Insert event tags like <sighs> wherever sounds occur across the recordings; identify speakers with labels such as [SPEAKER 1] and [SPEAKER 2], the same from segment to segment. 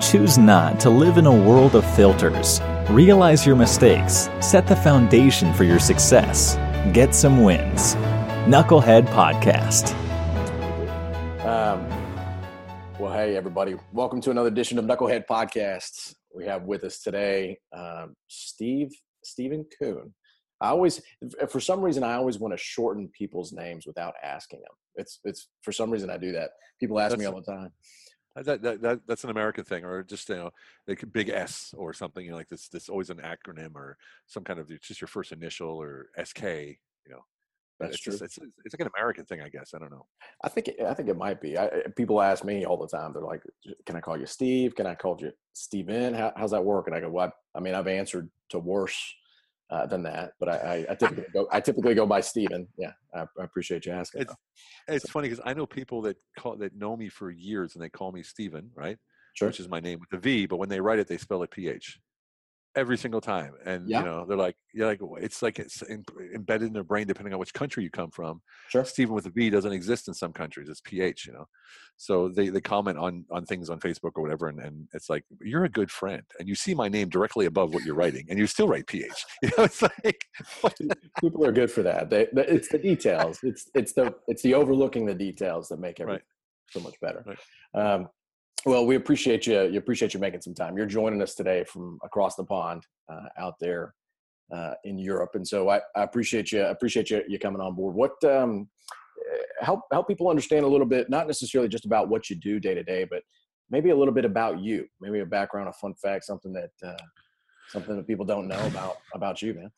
[SPEAKER 1] Choose not to live in a world of filters. Realize your mistakes, set the foundation for your success, get some wins. Knucklehead Podcast.
[SPEAKER 2] Um, well, hey, everybody. Welcome to another edition of Knucklehead Podcasts. We have with us today um, Steve, Steven Kuhn. I always, for some reason, I always want to shorten people's names without asking them. It's, it's for some reason I do that. People ask
[SPEAKER 3] That's-
[SPEAKER 2] me all the time.
[SPEAKER 3] Uh, that, that, that that's an American thing, or just you know, like a big S or something. You know, like this. This always an acronym or some kind of it's just your first initial or SK. You know,
[SPEAKER 2] That's
[SPEAKER 3] it's
[SPEAKER 2] true.
[SPEAKER 3] Just, it's it's like an American thing, I guess. I don't know.
[SPEAKER 2] I think, I think it might be. I, people ask me all the time. They're like, "Can I call you Steve? Can I call you Steven? How, how's that work?" And I go, "Well, I, I mean, I've answered to worse uh, than that, but I, I, I typically go, I typically go by Steven. Yeah, I, I appreciate you asking.
[SPEAKER 3] It's it's funny because I know people that call that know me for years and they call me Steven, right?
[SPEAKER 2] Sure.
[SPEAKER 3] Which is my name with a V, but when they write it, they spell it PH. Every single time, and
[SPEAKER 2] Yeah.
[SPEAKER 3] you know they're like, yeah, like it's like it's em- embedded in their brain depending on which country you come from.
[SPEAKER 2] Sure.
[SPEAKER 3] Steven with a V doesn't exist in some countries. It's PH, you know. So they, they comment on on things on Facebook or whatever, and, and it's like you're a good friend, and you see my name directly above what you're writing, and you still write PH. <laughs> You know, it's like
[SPEAKER 2] people are good for that. They, they- it's the details. It's it's the it's the overlooking the details that make everything so much better.
[SPEAKER 3] Right.
[SPEAKER 2] Um, well, we appreciate you. You appreciate you making some time. You're joining us today from across the pond uh, out there uh, in Europe, and so I, I appreciate you. Appreciate you you coming on board. What um, eh, help help people understand a little bit, not necessarily just about what you do day to day, but maybe a little bit about you. Maybe a background, a fun fact, something that uh, something that people don't know about about you, man.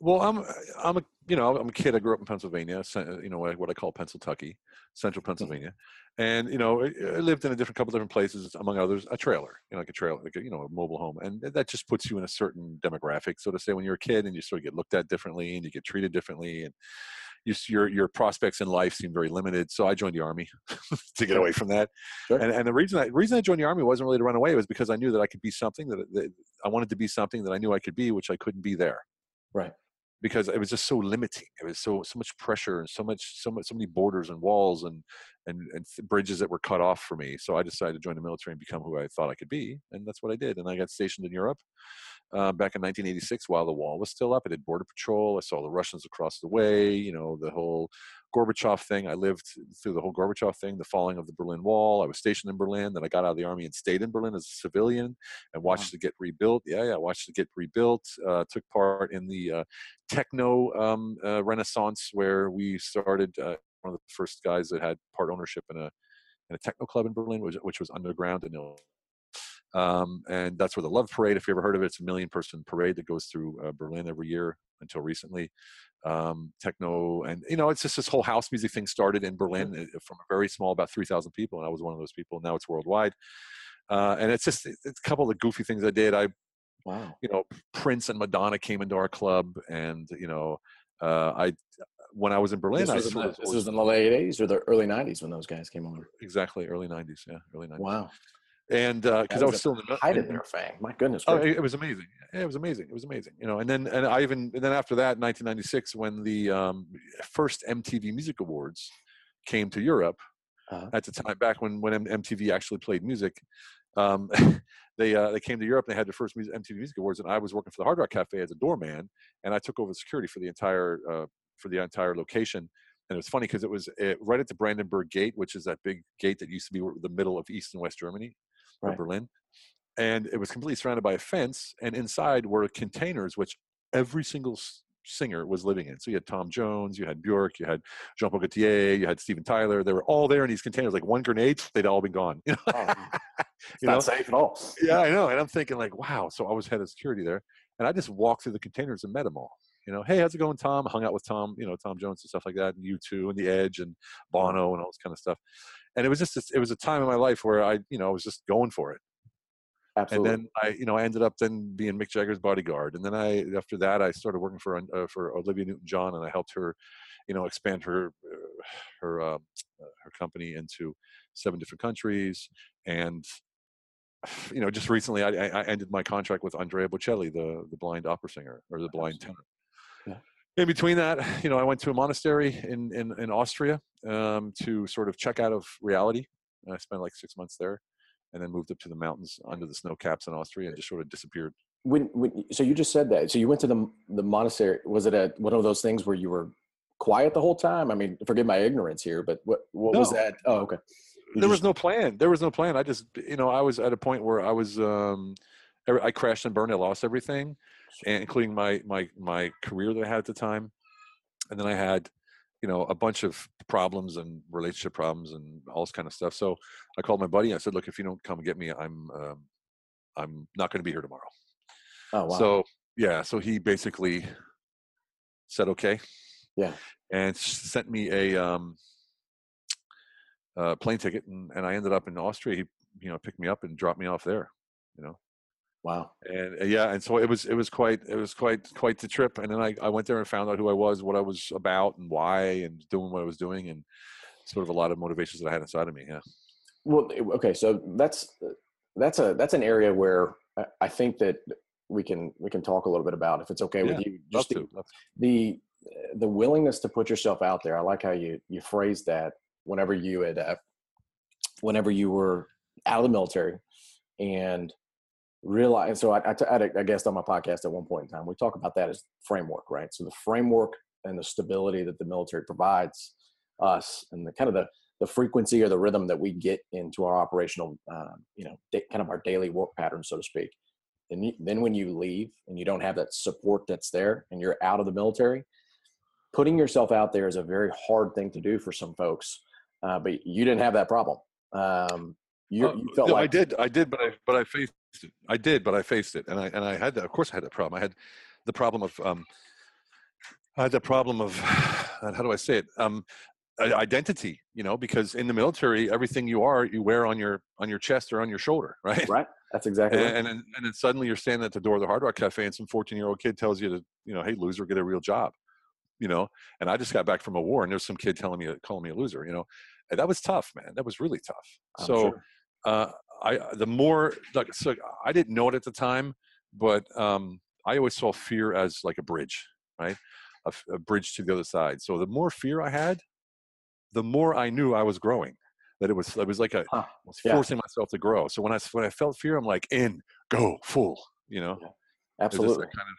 [SPEAKER 3] Well, I'm I'm a you know I'm a kid. I grew up in Pennsylvania, you know what I- call Pennsyltucky, central mm-hmm. Pennsylvania, and you know I I lived in a different couple different places, among others, a trailer, you know, like a trailer, like a, you know a mobile home, and that just puts you in a certain demographic, so to say, when you're a kid, and you sort of get looked at differently, and you get treated differently, and your your prospects in life seem very limited. So I joined the army <laughs> to get away from that,
[SPEAKER 2] Sure.
[SPEAKER 3] and and the reason I reason I joined the army wasn't really to run away, it was because I knew that I could be something that, that I wanted to be something that I knew I could be, which I couldn't be there
[SPEAKER 2] Right.
[SPEAKER 3] Because it was just so limiting. It was so so much pressure and so much so much so many borders and walls and and and bridges that were cut off for me. So I decided to join the military and become who I thought I could be, and that's what I did. And I got stationed in Europe uh, back in 1986 while the wall was still up. I did border patrol. I saw the Russians across the way. You know the whole Gorbachev thing. I lived through the whole Gorbachev thing, the falling of the Berlin Wall. I was stationed in Berlin. Then I got out of the army and stayed in Berlin as a civilian and watched it get rebuilt. Yeah, yeah, watched it get rebuilt. Uh, took part in the uh, techno um, uh, renaissance where we started. Uh, one of the first guys that had part ownership in a in a techno club in Berlin, which, which was underground and um, and that's where the Love Parade, if you ever heard of it, it's a million person parade that goes through uh, Berlin every year until recently. Um, techno, and you know, it's just this whole house music thing started in Berlin uh, from a very small, about 3,000 people, and I was one of those people. Now it's worldwide. Uh, and it's just it's a couple of the goofy things I did. I
[SPEAKER 2] Wow.
[SPEAKER 3] you know Prince and Madonna came into our club, and you know uh, I when I was in Berlin,
[SPEAKER 2] This
[SPEAKER 3] I
[SPEAKER 2] was, in the, this
[SPEAKER 3] was-
[SPEAKER 2] was in the late '80s or the early '90s when those guys came on.
[SPEAKER 3] exactly early '90s, yeah, early '90s,
[SPEAKER 2] Wow.
[SPEAKER 3] And because
[SPEAKER 2] That
[SPEAKER 3] I
[SPEAKER 2] was
[SPEAKER 3] still in the
[SPEAKER 2] Height of their fame. My goodness.
[SPEAKER 3] Oh, it, it was amazing. It was amazing. It was amazing. You know, and then and I even and then after that, 1996, when the um, first MTV Music Awards came to Europe,
[SPEAKER 2] Uh-huh.
[SPEAKER 3] at the time back when when MTV actually played music, um, <laughs> they uh, they came to Europe. and They had their first music, MTV Music Awards, and I was working for the Hard Rock Cafe as a doorman, and I took over the security for the entire uh, for the entire location. And it was funny because it was uh, right at the Brandenburg Gate, which is that big gate that used to be the middle of East and West Germany,
[SPEAKER 2] Right.
[SPEAKER 3] Berlin and it was completely surrounded by a fence and inside were containers which every single singer was living in. So you had tom jones you had bjork you had jean-paul gaultier you had steven tyler they were all there in these containers like one grenade they'd all been gone <laughs> you know,
[SPEAKER 2] Oh, <laughs>
[SPEAKER 3] You
[SPEAKER 2] not
[SPEAKER 3] know?
[SPEAKER 2] safe at all.
[SPEAKER 3] yeah i know and i'm thinking like wow so i was head of security there and i just walked through the containers and met them all you know? Hey how's it going tom? Hung out with tom you know tom jones and stuff like that and U2 and the edge and mm-hmm. bono and all this kind of stuff and it was just it was a time in my life where i you know i was just going for it
[SPEAKER 2] Absolutely.
[SPEAKER 3] and then I, you know, I ended up then being Mick Jagger's bodyguard. And then I, after that, I started working for uh, for Olivia Newton-John, and I helped her, you know, expand her uh, her uh, her company into seven different countries. And <sighs> you know, just recently, I, I I ended my contract with Andrea Bocelli, the the blind opera singer or the blind tenor. In between that, you know, I went to a monastery in in, in Austria um, to sort of check out of reality. And I spent like six months there and then moved up to the mountains under the snow caps in Austria and just sort of disappeared.
[SPEAKER 2] When, when so you just said that. So you went to the the monastery. Was it at one of those things where you were quiet the whole time? I mean, forgive my ignorance here, but what what
[SPEAKER 3] No.
[SPEAKER 2] was that? Oh, okay. You
[SPEAKER 3] there was no plan. There was no plan. I just, you know, I was at a point where I was, um, I crashed and burned. I lost everything, including my my my career that I had at the time, and then I had, you know, a bunch of problems and relationship problems and all this kind of stuff. So I called my buddy. And I said, "Look, if you don't come get me, I'm um, I'm not going to be here tomorrow."
[SPEAKER 2] Oh wow.
[SPEAKER 3] So yeah, so he basically said okay.
[SPEAKER 2] Yeah.
[SPEAKER 3] And sent me a um, uh, plane ticket, and, and I ended up in Austria. He you know picked me up and dropped me off there. You know,
[SPEAKER 2] wow.
[SPEAKER 3] and uh, yeah, and so it was it was quite it was quite quite the trip. And then I I went there and found out who I was, what I was about, and why, and doing what I was doing, and sort of a lot of motivations that I had inside of me. Yeah.
[SPEAKER 2] Well, okay, so that's that's a that's an area where I- think that we can we can talk a little bit about if it's okay with you. Just the,
[SPEAKER 3] to. to.
[SPEAKER 2] the the willingness to put yourself out there. I like how you you phrased that. Whenever you had, uh, whenever you were out of the military, and realize. So I, I, t- I had a- I guessed on my podcast at one point in time. We talk about that as framework, right? So the framework and the stability that the military provides us, and the kind of the the frequency or the rhythm that we get into our operational, um, you know, da- kind of our daily work pattern, so to speak. And you, then when you leave and you don't have that support that's there, and you're out of the military, putting yourself out there is a very hard thing to do for some folks. Uh, but you didn't have that problem. Um, you,
[SPEAKER 3] Uh,
[SPEAKER 2] you felt
[SPEAKER 3] no,
[SPEAKER 2] like
[SPEAKER 3] I did, I did, but I but I faced it. I did, but I faced it, and I and I had that. Of course, I had that problem. I had the problem of um, I had the problem of <sighs> how do I say it? Um, identity. You know, because in the military, everything you are, you wear on your on your chest or on your shoulder, <laughs> right?
[SPEAKER 2] right. That's exactly
[SPEAKER 3] And,
[SPEAKER 2] right.
[SPEAKER 3] and then and then suddenly you're standing at the door of the Hard Rock Cafe, and some 14 year old kid tells you to, you know, hey loser, get a real job. You know, and I just got back from a war, and there's some kid telling me calling me a loser. You know, and that was tough, man. That was really tough.
[SPEAKER 2] I'm
[SPEAKER 3] so
[SPEAKER 2] sure.
[SPEAKER 3] uh, I the more like so I didn't know it at the time, but um, I always saw fear as like a bridge, right? A bridge to the other side. So the more fear I had, the more I knew I was growing. That it was it was like a
[SPEAKER 2] Huh.
[SPEAKER 3] I was
[SPEAKER 2] Yeah.
[SPEAKER 3] forcing myself to grow. So when I when I felt fear, I'm like in, go, full. You know, just
[SPEAKER 2] absolutely,
[SPEAKER 3] kind of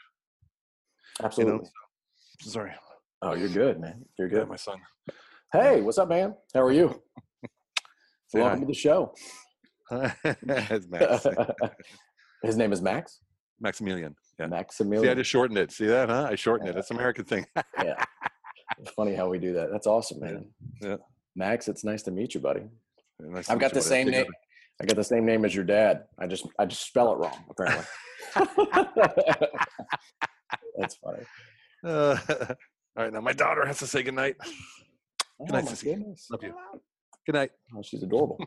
[SPEAKER 3] you know.
[SPEAKER 2] absolutely.
[SPEAKER 3] So, sorry,
[SPEAKER 2] Oh, you're good, man. You're
[SPEAKER 3] yeah,
[SPEAKER 2] good.
[SPEAKER 3] my son.
[SPEAKER 2] Hey, what's up, man? How are you? Welcome to the show. <laughs>
[SPEAKER 3] It's <laughs> Max.
[SPEAKER 2] His name is Max.
[SPEAKER 3] Maximilian. Yeah. Maximilian. See, I just shortened it. See that, huh? I shortened it. It's an American thing.
[SPEAKER 2] yeah. It's funny how we do that. That's awesome, man.
[SPEAKER 3] Yeah.
[SPEAKER 2] Max, it's nice to meet you, buddy.
[SPEAKER 3] Nice to
[SPEAKER 2] I've got the
[SPEAKER 3] buddy.
[SPEAKER 2] same name. I got the same name as your dad. I just I just spell it wrong, apparently. <laughs> That's funny.
[SPEAKER 3] Uh, all right, now my daughter has to say goodnight.
[SPEAKER 2] Oh,
[SPEAKER 3] night,
[SPEAKER 2] my
[SPEAKER 3] Sissy.
[SPEAKER 2] goodness.
[SPEAKER 3] Love you. Good night.
[SPEAKER 2] Oh, she's adorable.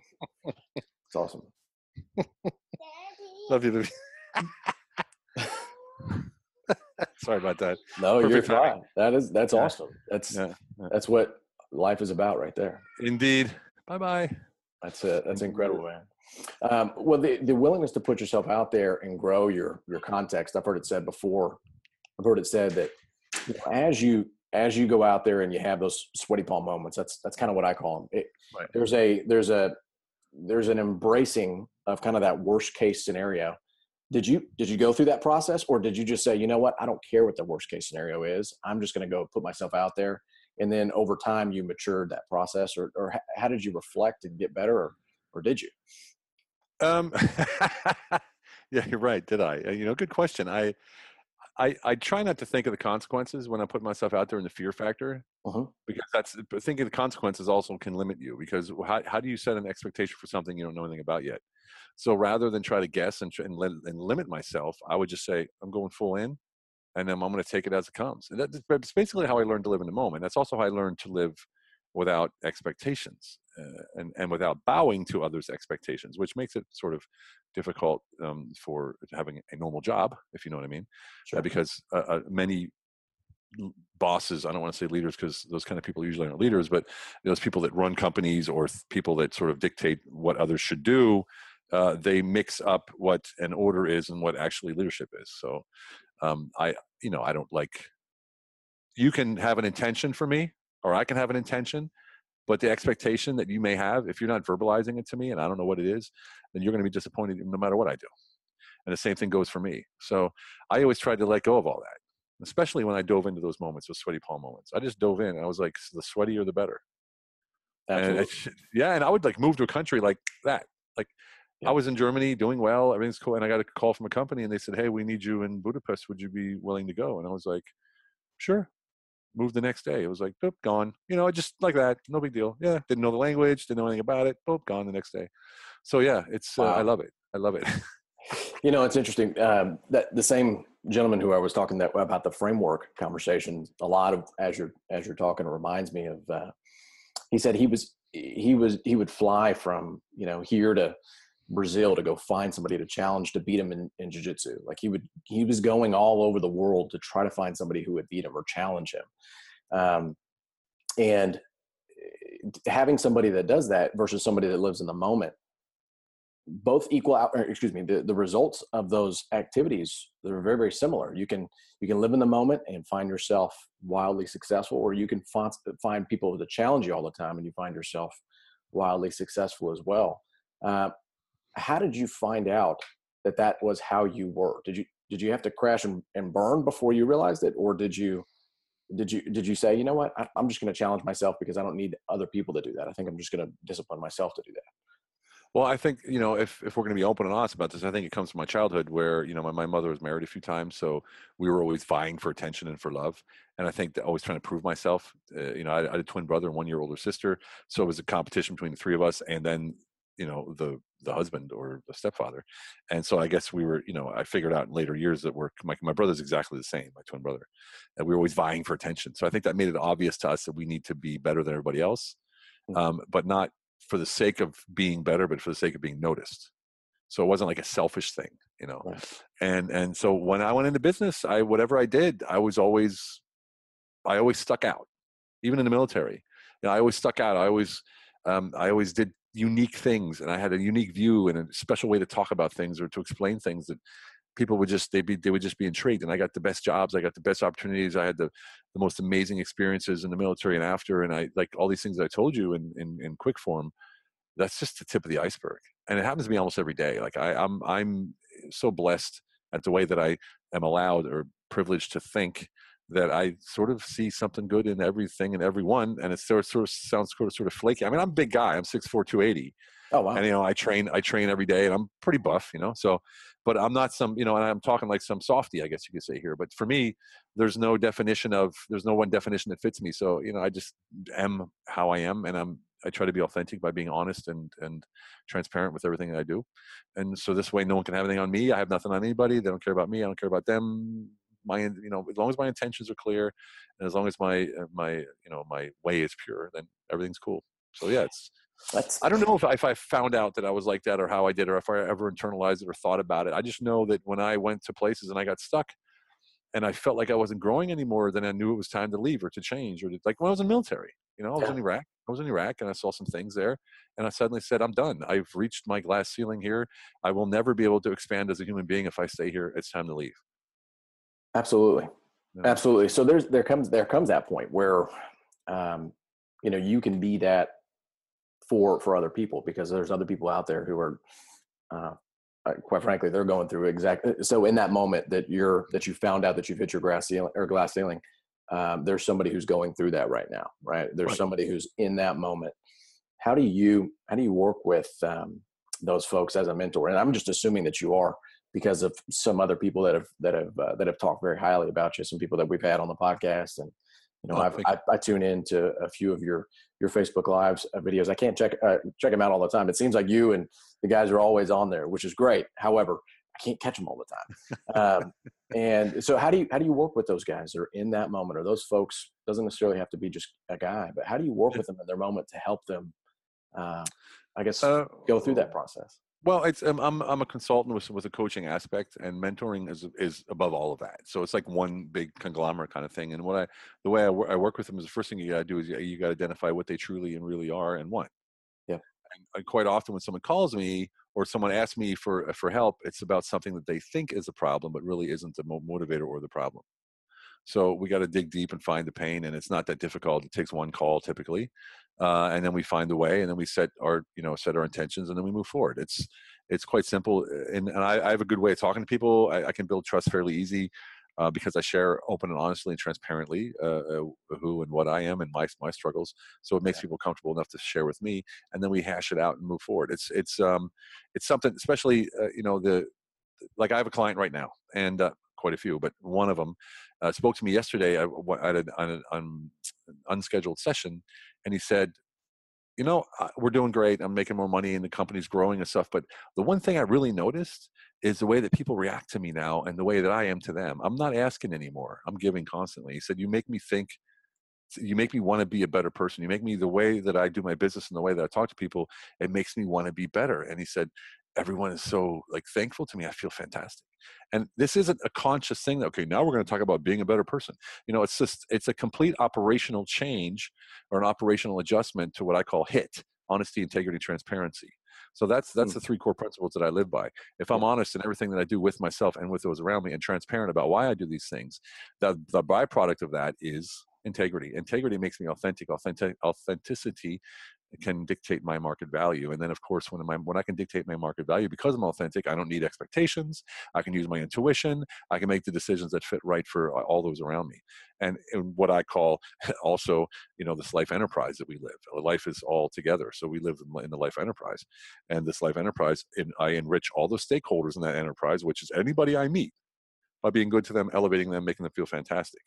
[SPEAKER 2] It's awesome.
[SPEAKER 3] Love you, baby. <laughs> Sorry about that.
[SPEAKER 2] No, you're
[SPEAKER 3] Perfect timing.
[SPEAKER 2] fine. That is that's
[SPEAKER 3] Yeah.
[SPEAKER 2] awesome. That's
[SPEAKER 3] Yeah, yeah.
[SPEAKER 2] that's what life is about right there.
[SPEAKER 3] Indeed. Bye bye.
[SPEAKER 2] That's it. That's incredible, man. Um, well, the, the willingness to put yourself out there and grow your your context. I've heard it said before. I've heard it said that you know, as you as you go out there and you have those sweaty palm moments, that's that's kind of what I call them. It,
[SPEAKER 3] Right.
[SPEAKER 2] There's a there's a there's an embracing of kind of that worst case scenario. Did you did you go through that process, or did you just say, you know what, I don't care what the worst case scenario is. I'm just going to go put myself out there, and then over time you matured that process, or or how did you reflect and get better, or or did you?
[SPEAKER 3] Um, <laughs> yeah, you're right. Did I? Uh, You know, good question. I, I, I try not to think of the consequences when I put myself out there in the fear factor,
[SPEAKER 2] Mhm.
[SPEAKER 3] because that's thinking the consequences also can limit you. Because how how do you set an expectation for something you don't know anything about yet? So rather than try to guess and and, and limit myself, I would just say I'm going full in, and then I'm going to take it as it comes. And that- that's basically how I learned to live in the moment. That's also how I learned to live without expectations uh, and and without bowing to others' expectations, which makes it sort of difficult um, for having a normal job, if you know what I mean. Uh, because uh, uh, many bosses, I don't want to say leaders because those kind of people usually aren't leaders, but those people that run companies or th- people that sort of dictate what others should do, uh, they mix up what an order is and what actually leadership is. So um, I, you know, I don't like. You can have an intention for me, or I can have an intention, but the expectation that you may have, if you're not verbalizing it to me and I don't know what it is, then you're going to be disappointed no matter what I do. And the same thing goes for me. So I always tried to let go of all that, especially when I dove into those moments, those sweaty palm moments. I just dove in and I was like, the sweatier, the better. Absolutely. And yeah, and I would like move to a country like that. Like yeah. I was in Germany doing well, everything's cool, and I got a call from a company, and they said, "Hey, we need you in Budapest. Would you be willing to go?" And I was like, "Sure." Moved the next day. It was like, boop, gone. You know, just like that. No big deal. Yeah, didn't know the language, didn't know anything about it. Boop, gone the next day. So yeah, it's wow. uh, I love it. I love it. <laughs>
[SPEAKER 2] you know, it's interesting. Um, that the same gentleman who I was talking that about the framework conversation. A lot of as you're as you're talking reminds me of. Uh, he said he was he was he would fly from you know here to Brazil to go find somebody to challenge to beat him in, in jiu-jitsu. Like he would he was going all over the world to try to find somebody who would beat him or challenge him. Um, and eh, having somebody that does that versus somebody that lives in the moment both equal out excuse me the, the results of those activities they're very very similar you can you can live in the moment and find yourself wildly successful or you can find, find people to challenge you all the time and you find yourself wildly successful as well uh, how did you find out that that was how you were? Did you did you have to crash and, and burn before you realized it? Or did you did you did you say you know what? I, i'm just going to challenge myself because i don't need other people to do that. I think i'm just going to discipline myself to do that.
[SPEAKER 3] Well, I think you know if if we're going to be open and honest about this, I think it comes from my childhood where you know my, my mother was married a few times, so we were always vying for attention and for love, and I think that always trying to prove myself. Uh, you know, I, I, had a twin brother and one year older sister, so it was a competition between the three of us, and then you know the the husband or the stepfather, and so I guess we were you know I figured out in later years that we're my my brother's exactly the same, my twin brother, and we were always vying for attention. So I think that made it obvious to us that we need to be better than everybody else. Mm. Um, but not for the sake of being better, but for the sake of being noticed. So it wasn't like a selfish thing, you know. Right. And and so when I went into business, I whatever I did, I was always I always stuck out. Even in the military. You know, I always stuck out. I always um, I always did unique things and I had a unique view and a special way to talk about things or to explain things that people would just they'd be they would just be intrigued and i got the best jobs i got the best opportunities i had the, the most amazing experiences in the military and after and i like all these things that i told you in, in in quick form that's just the tip of the iceberg and it happens to me almost every day like I, i'm i'm so blessed at the way that i am allowed or privileged to think that I sort of see something good in everything and everyone, and it sort of, sort of sounds sort of sort of flaky. I mean, I'm a big guy. I'm 6'4", 280.
[SPEAKER 2] Oh wow!
[SPEAKER 3] And you know, I train I train every day, and I'm pretty buff. You know, so but I'm not some you know, and I'm talking like some softy, I guess you could say here. But for me, there's no definition of there's no one definition that fits me. So you know, I just am how I am, and I'm I try to be authentic by being honest and and transparent with everything that I do. And so this way, no one can have anything on me. I have nothing on anybody. They don't care about me. I don't care about them. My you know, as long as my intentions are clear, and as long as my uh, my you know my way is pure, then everything's cool. So yeah, it's that's, I don't know if I, if I found out that I was like that or how I did or if I ever internalized it or thought about it. I just know that when I went to places and I got stuck and I felt like I wasn't growing anymore, then I knew it was time to leave or to change or to, like when I was in military, you know, I was yeah. in Iraq. I was in Iraq and I saw some things there and I suddenly said, I'm done. I've reached my glass ceiling here. I will never be able to expand as a human being if I stay here. It's time to leave.
[SPEAKER 2] Absolutely. Yeah. Absolutely. So there's, there comes, there comes that point where, um, you know, you can be that for for other people because there's other people out there who are uh, uh, quite frankly they're going through exactly uh, so in that moment that you're that you found out that you've hit your glass ceiling or glass ceiling um, there's somebody who's going through that right now right there's right. somebody who's in that moment how do you how do you work with um, those folks as a mentor and i'm just assuming that you are because of some other people that have that have uh, that have talked very highly about you some people that we've had on the podcast and you know, oh, I, I tune in to a few of your your Facebook lives uh, videos. I can't check uh, check them out all the time. It seems like you and the guys are always on there, which is great. However, I can't catch them all the time. Um, and so, how do you how do you work with those guys that are in that moment, or those folks? Doesn't necessarily have to be just a guy, but how do you work with them in their moment to help them? Uh, I guess uh, go through that process.
[SPEAKER 3] Well, it's um, I'm I'm a consultant with with a coaching aspect, and mentoring is is above all of that. So it's like one big conglomerate kind of thing. And what I the way I, I work with them is the first thing you got to do is you, you got to identify what they truly and really are and want.
[SPEAKER 2] Yeah.
[SPEAKER 3] And, and quite often when someone calls me or someone asks me for for help, it's about something that they think is a problem, but really isn't the motivator or the problem. So we got to dig deep and find the pain, and it's not that difficult. It takes one call typically, uh, and then we find the way, and then we set our you know set our intentions, and then we move forward. It's it's quite simple, and, and I, I have a good way of talking to people. I, I can build trust fairly easy. Uh, because I share open and honestly and transparently uh, uh, who and what I am and my my struggles. So it makes yeah. people comfortable enough to share with me, and then we hash it out and move forward. It's it's um it's something, especially uh, you know the like I have a client right now, and uh, quite a few, but one of them uh, spoke to me yesterday at, an, an, an unscheduled session, and he said, "You know, we're doing great. I'm making more money, and the company's growing and stuff. But the one thing I really noticed is the way that people react to me now, and the way that I am to them. I'm not asking anymore. I'm giving constantly." He said, "You make me think." you make me want to be a better person you make me the way that i do my business and the way that i talk to people it makes me want to be better and he said everyone is so like thankful to me i feel fantastic. And this isn't a conscious thing that okay now we're going to talk about being a better person. You know it's just it's a complete operational change or an operational adjustment to what i call hit honesty integrity transparency. So that's that's the hmm. three core principles that i live by. If i'm honest in everything that i do with myself and with those around me and transparent about why i do these things the, the byproduct of that is integrity. Integrity makes me authentic authentic authenticity can dictate my market value. And then, of course, when, when I can dictate my market value, because I'm authentic, I don't need expectations. I can use my intuition. I can make the decisions that fit right for uh, all those around me. And, and what I call <laughs> also, you know, this life enterprise that we live. Uh, life is all together. So we live in the life enterprise. And this life enterprise, in, I enrich all the stakeholders in that enterprise, which is anybody I meet, by being good to them, elevating them, making them feel fantastic.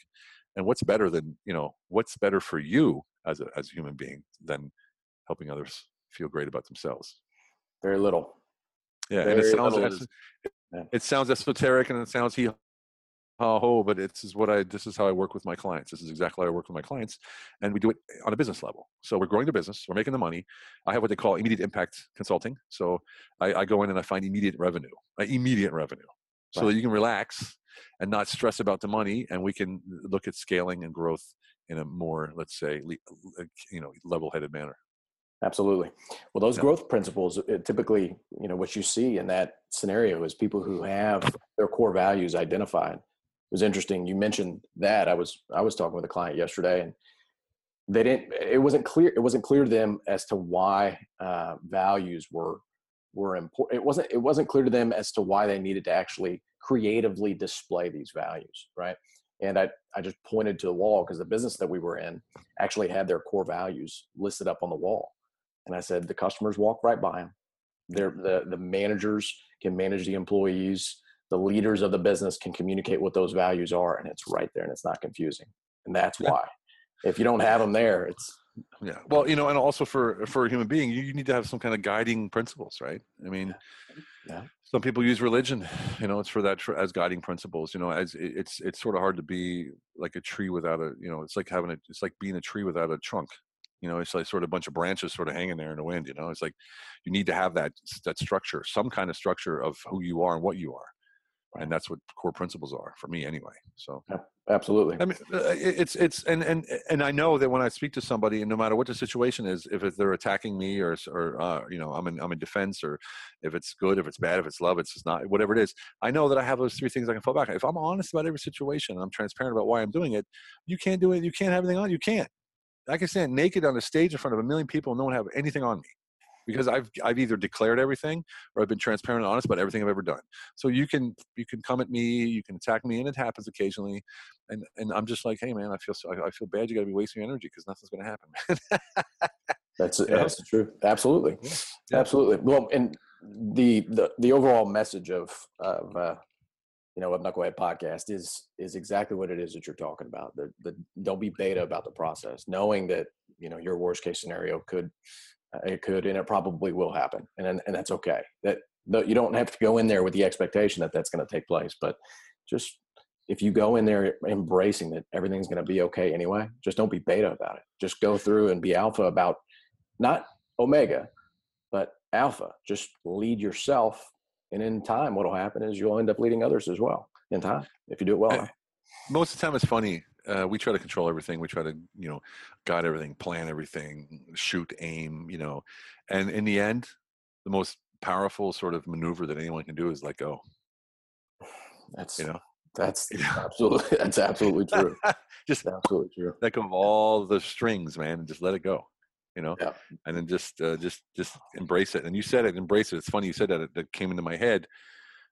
[SPEAKER 3] And what's better than, you know, what's better for you as a, as a human being than helping others feel great about themselves.
[SPEAKER 2] Very little.
[SPEAKER 3] Yeah, Very and it sounds it sounds esoteric and it sounds he ho, but it's is what I this is how I work with my clients. This is exactly how I work with my clients, and we do it on a business level. So we're growing the business, we're making the money. I have what they call immediate impact consulting. So I, I go in and I find immediate revenue, uh, immediate revenue, so that you can relax and not stress about the money, and we can look at scaling and growth in a more, let's say, you know, level-headed manner.
[SPEAKER 2] Absolutely. Well, those yeah. growth principles uh, typically, you know, what you see in that scenario is people who have their core values identified. It was interesting. You mentioned that. I was I was talking with a client yesterday, and they didn't. It wasn't clear. It wasn't clear to them as to why uh, values were were important. It wasn't. It wasn't clear to them as to why they needed to actually creatively display these values. Right. And I, I just pointed to the wall because the business that we were in actually had their core values listed up on the wall and I said, the customers walk right by them. They're, the, the managers can manage the employees. The leaders of the business can communicate what those values are, and it's right there and it's not confusing. And that's why. if you don't have them there, it's
[SPEAKER 3] yeah. Well, you know, and also for for a human being, you, you need to have some kind of guiding principles, right? I mean, yeah. Some people use religion, you know, it's for that as guiding principles. You know, as it, it's it's sort of hard to be like a tree without a, you know, it's like having a, it's like being a tree without a trunk you know it's like sort of a bunch of branches sort of hanging there in the wind you know? It's like you need to have that that structure some kind of structure of who you are and what you are and that's what core principles are for me anyway so.
[SPEAKER 2] Absolutely.
[SPEAKER 3] I mean uh, it's it's and and and i know that when i speak to somebody and no matter what the situation is if they're attacking me or or uh, you know i'm in i'm in defense or if it's good if it's bad if it's love it's just not whatever it is i know that i have those three things i can fall back on. If i'm honest about every situation and i'm transparent about why i'm doing it you can't do it you can't have anything on you can't I can stand naked on a stage in front of a million people and no one have anything on me because I've I've either declared everything or I've been transparent and honest about everything I've ever done. So you can you can come at me, you can attack me, and it happens occasionally. And and I'm just like, hey man, I feel so I, feel bad. You got to be wasting your energy because nothing's going to happen. <laughs>
[SPEAKER 2] that's that's the truth. Absolutely. Yeah. absolutely. Well, and the the the overall message of of uh, you know, of Knucklehead Podcast is is exactly what it is that you're talking about. The the don't be beta about the process, knowing that you know your worst case scenario could uh, it could and it probably will happen, and and that's okay. That you don't have to go in there with the expectation that that's going to take place, but just if you go in there embracing that everything's going to be okay anyway, just don't be beta about it. Just go through and be alpha about not omega, but alpha. Just lead yourself and in time what'll happen is you'll end up leading others as well in time if you do it well
[SPEAKER 3] most of the time it's funny uh, we try to control everything we try to you know guide everything plan everything shoot aim you know and in the end the most powerful sort of maneuver that anyone can do is let go <sighs>
[SPEAKER 2] that's
[SPEAKER 3] you know
[SPEAKER 2] That's <laughs> absolutely that's absolutely true. <laughs>
[SPEAKER 3] just
[SPEAKER 2] absolutely true.
[SPEAKER 3] Let go of all the strings, man, and just let it go. You know,
[SPEAKER 2] yeah.
[SPEAKER 3] and then just uh, just just embrace it. And you said it, embrace it. It's funny you said that. That came into my head.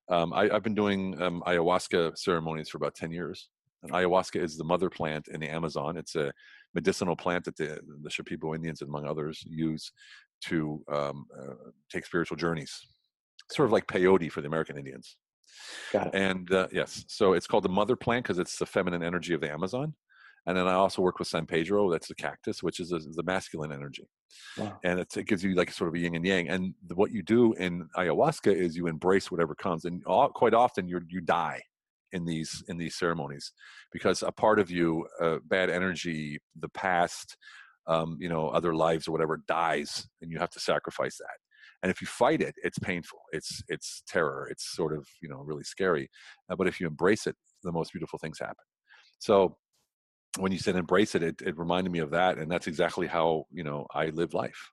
[SPEAKER 3] Um, I, have been doing um, ayahuasca ceremonies for about ten years. And ayahuasca is the mother plant in the Amazon. It's a medicinal plant that the, the Shipibo Indians, among others, use to um, uh, take spiritual journeys. Sort of like peyote for the American Indians.
[SPEAKER 2] Got it.
[SPEAKER 3] And uh, yes, so it's called the mother plant because it's the feminine energy of the Amazon. And then I also work with San Pedro, that's the cactus, which is the masculine energy. Wow. And it gives you like sort of a yin and yang. And the, what you do in ayahuasca is you embrace whatever comes. And all, quite often you you die in these in these ceremonies because a part of you, uh, bad energy, the past, um, you know, other lives or whatever dies, and you have to sacrifice that and if you fight it it's painful it's it's terror it's sort of you know really scary uh, but if you embrace it the most beautiful things happen so when you said embrace it, it it reminded me of that and that's exactly how you know i live life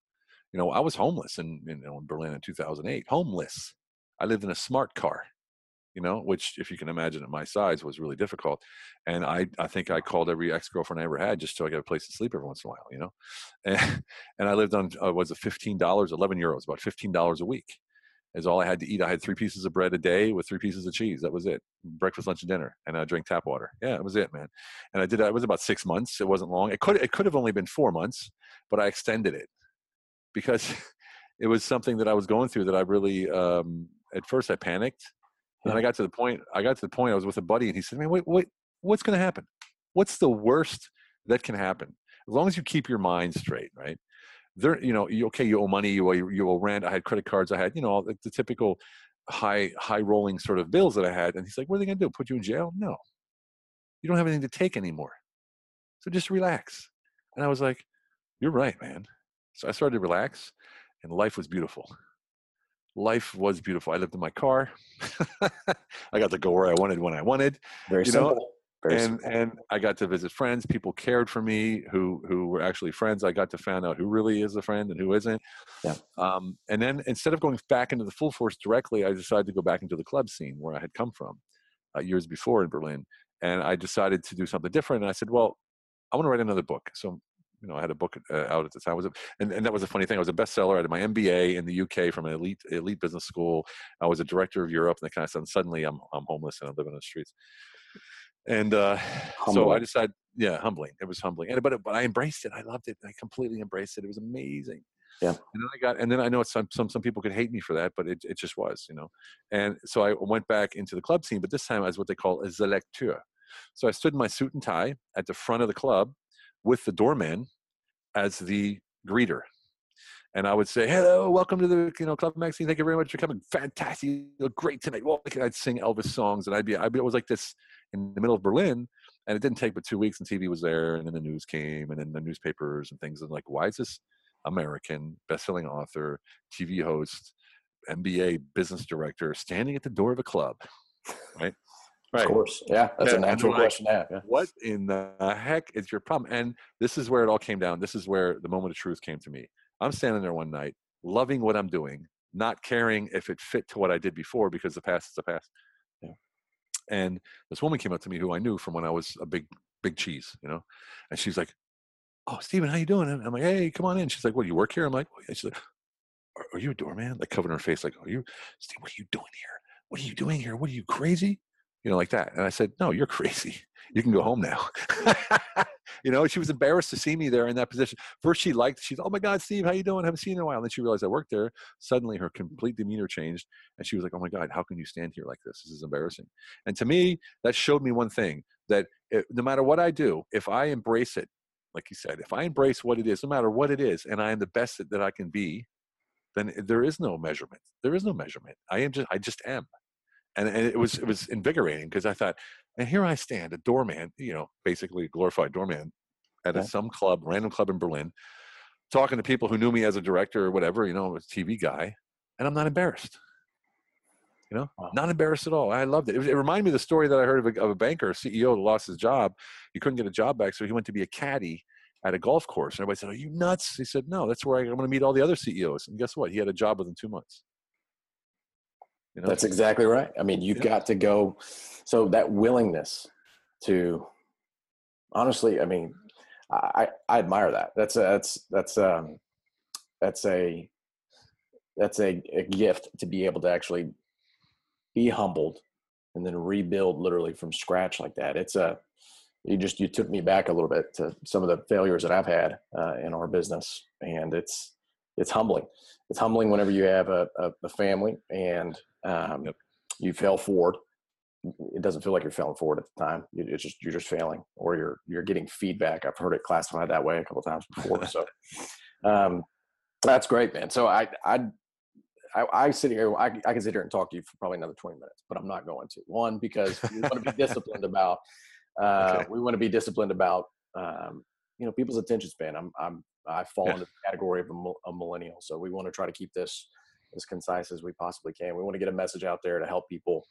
[SPEAKER 3] you know i was homeless in know in berlin in 2008 homeless i lived in a smart car you know, which if you can imagine at my size was really difficult. And I, I think I called every ex-girlfriend I ever had just so I got a place to sleep every once in a while, you know? And, <laughs> and I lived on, uh, was it $15, 11 euros, about $15 a week is all I had to eat. I had three pieces of bread a day with three pieces of cheese. That was it. Breakfast, lunch, and dinner. And I drank tap water. Yeah, that was it, man. And I did that. It was about six months. It wasn't long. It could, it could have only been four months, but I extended it because <laughs> it was something that I was going through that I really, um, at first I panicked and I got to the point, I got to the point, I was with a buddy and he said, man, wait, wait, what's going to happen? What's the worst that can happen? As long as you keep your mind straight, right? There, you know, you, okay, you owe money, you owe, you owe rent. I had credit cards. I had, you know, the, the typical high, high rolling sort of bills that I had. And he's like, what are they going to do? Put you in jail? No, you don't have anything to take anymore. So just relax. And I was like, you're right, man. So I started to relax and life was beautiful life was beautiful. I lived in my car. <laughs> I got to go where I wanted when I wanted.
[SPEAKER 2] Very simple. Know? Very
[SPEAKER 3] and and I got to visit friends. People cared for me who who were actually friends. I got to find out who really is a friend and who isn't.
[SPEAKER 2] Yeah.
[SPEAKER 3] Um, and then instead of going back into the full force directly, I decided to go back into the club scene where I had come from uh, years before in Berlin. And I decided to do something different. And I said, well, I want to write another book. So you know, I had a book uh, out at the time. was a, and, and that was a funny thing. I was a bestseller. I did my MBA in the UK from an elite elite business school. I was a director of Europe, and that kind of stuff. And suddenly, I'm I'm homeless and I'm living on the streets. And uh, so I decided, yeah, humbling. It was humbling, and but but I embraced it. I loved it. I completely embraced it. It was amazing.
[SPEAKER 2] Yeah.
[SPEAKER 3] And then I got, and then I know some some some people could hate me for that, but it it just was, you know. And so I went back into the club scene, but this time as what they call a selecteur. So I stood in my suit and tie at the front of the club with the doorman as the greeter. And I would say, hello, welcome to the you know Club Magazine. Thank you very much for coming. Fantastic, you look great tonight. Well, I'd sing Elvis songs, and I'd be, I'd be, it was like this in the middle of Berlin, and it didn't take but two weeks, and TV was there, and then the news came, and then the newspapers and things, and like, why is this American best-selling author, TV host, MBA business director standing at the door of a club, right?
[SPEAKER 2] Right. Of course. Yeah. That's yeah, a natural like, question to have. Yeah.
[SPEAKER 3] What in the heck is your problem? And this is where it all came down. This is where the moment of truth came to me. I'm standing there one night, loving what I'm doing, not caring if it fit to what I did before because the past is the past. Yeah. And this woman came up to me who I knew from when I was a big, big cheese, you know, and she's like, "Oh, Steven, how you doing?" And I'm like, "Hey, come on in." She's like, "What? You work here?" I'm like, oh, she's like, are, "Are you a doorman?" Like covering her face, like, "Are you, Steve? What are you doing here? What are you doing here? What are you crazy?" you know, like that. And I said, no, you're <laughs> crazy. You can go home now. <laughs> you know, she was embarrassed to see me there in that position. First, she liked, she's, oh my God, Steve, how you doing? I haven't seen you in a while. And then she realized I worked there. Suddenly her complete demeanor changed. And she was like, oh my God, how can you stand here like this? This is embarrassing. And to me, that showed me one thing that it, no matter what I do, if I embrace it, like you said, if I embrace what it is, no matter what it is, and I am the best that, that I can be, then there is no measurement. There is no measurement. I am just, I just am and, and it was it was invigorating because I thought, and here I stand, a doorman, you know, basically a glorified doorman at a, some club, random club in Berlin, talking to people who knew me as a director or whatever, you know, a TV guy, and I'm not embarrassed. You know, wow. not embarrassed at all. I loved it. It, it, reminded me of the story that I heard of a, of a banker, a CEO who lost his job. He couldn't get a job back, so he went to be a caddy at a golf course. And everybody said, "Are you nuts?" He said, "No, that's where I, I'm going to meet all the other CEOs." And guess what? He had a job within two months. You know?
[SPEAKER 2] That's exactly right. I mean, you've
[SPEAKER 3] Yeah.
[SPEAKER 2] got to go. So that willingness to, honestly, I mean, I, I admire that. That's a, that's that's um that's a that's a, a gift to be able to actually be humbled and then rebuild literally from scratch like that. It's a you just you took me back a little bit to some of the failures that I've had uh, in our business, and it's it's humbling. It's humbling whenever you have a, a, a family and um,
[SPEAKER 3] Yep.
[SPEAKER 2] you fail forward. It doesn't feel like you're failing forward at the time. You- It's just you're just failing, or you're you're getting feedback. I've heard it classified that way a couple times before. so <laughs> um, that's great, man. So I I I, I sit here. I, I can sit here and talk to you for probably another twenty minutes, but I'm not going to. One because we want to be <laughs> disciplined about. Uh,
[SPEAKER 3] Okay.
[SPEAKER 2] We want to be disciplined about um, you know people's attention span. I'm I'm I fall
[SPEAKER 3] Yeah.
[SPEAKER 2] into the category of a, a millennial, so we want to try to keep this as concise as we possibly can. We want to get a message out there to help people.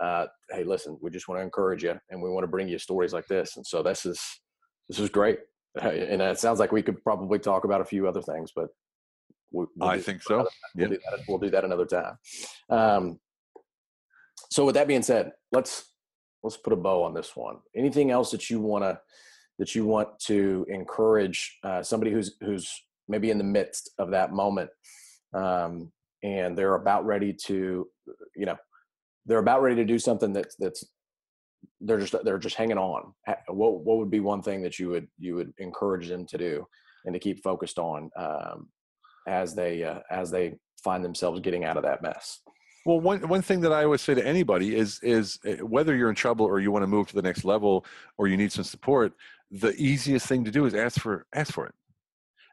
[SPEAKER 2] Uh, hey, listen, we just want to encourage you, and we want to bring you stories like this. And so this is this is great, and it sounds like we could probably talk about a few other things, but we, we'll
[SPEAKER 3] I think so.
[SPEAKER 2] We'll,
[SPEAKER 3] Yeah.
[SPEAKER 2] do that, we'll do that another time. Um, so with that being said, let's let's put a bow on this one. Anything else that you want to that you want to encourage uh, somebody who's who's maybe in the midst of that moment, um, and they're about ready to, you know, they're about ready to do something that's that's they're just they're just hanging on. What what would be one thing that you would you would encourage them to do and to keep focused on um, as they uh, as they find themselves getting out of that mess?
[SPEAKER 3] Well, one one thing that I always say to anybody is is uh, whether you're in trouble or you want to move to the next level or you need some support, the easiest thing to do is ask for ask for it.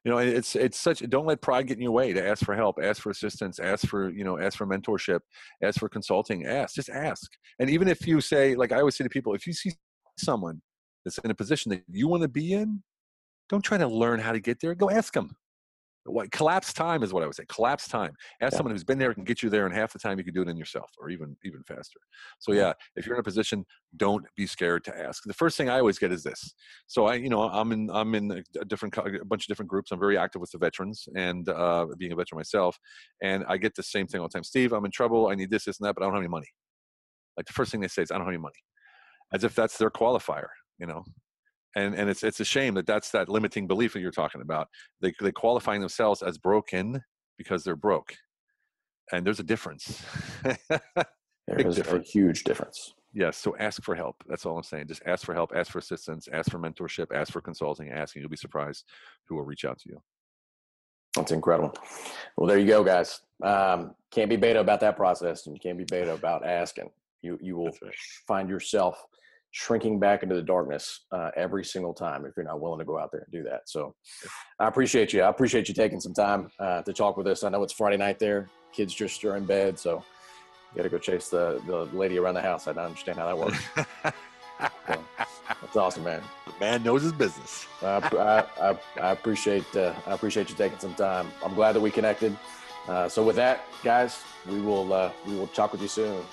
[SPEAKER 3] You know, it's it's such. Don't let pride get in your way to ask for help, ask for assistance, ask for you know, ask for mentorship, ask for consulting. Ask, just ask. And even if you say, like I always say to people, if you see someone that's in a position that you want to be in, don't try to learn how to get there. Go ask them. What collapse time is what I would say. Collapse time. Ask
[SPEAKER 2] Yeah.
[SPEAKER 3] someone who's been there and can get you there in half the time you can do it in yourself, or even even faster. So yeah, if you're in a position, don't be scared to ask. The first thing I always get is this. So I, you know, I'm in I'm in a a different a bunch of different groups. I'm very active with the veterans and uh, being a veteran myself, and I get the same thing all the time. Steve, I'm in trouble. I need this, this, and that, but I don't have any money. Like the first thing they say is, I don't have any money, as if that's their qualifier. You know, and and it's it's a shame that that's that limiting belief that you're talking about. They they qualifying themselves as broken because they're broke, and there's a difference. <laughs>
[SPEAKER 2] There a
[SPEAKER 3] difference.
[SPEAKER 2] huge difference.
[SPEAKER 3] yes, so ask for help. That's all I'm saying. Just ask for help, ask for assistance, ask for mentorship, ask for consulting, ask, and you'll be surprised who will reach out to you.
[SPEAKER 2] That's incredible. Well, there you go, guys. Um, can't be beta about that process, and you can't be beta about asking. You you will
[SPEAKER 3] right.
[SPEAKER 2] find yourself shrinking back into the darkness uh, every single time if you're not willing to go out there and do that. So, I appreciate you. I appreciate you taking some time uh, to talk with us. I know it's Friday night there. Kids just are in bed, so you got to go chase the the lady around the house. I don't understand how that works. <laughs> So, that's awesome, man.
[SPEAKER 3] the man knows his business.
[SPEAKER 2] I, I, I, I appreciate uh, I appreciate you taking some time. I'm glad that we connected. Uh, so with that, guys, we will uh, we will talk with you soon.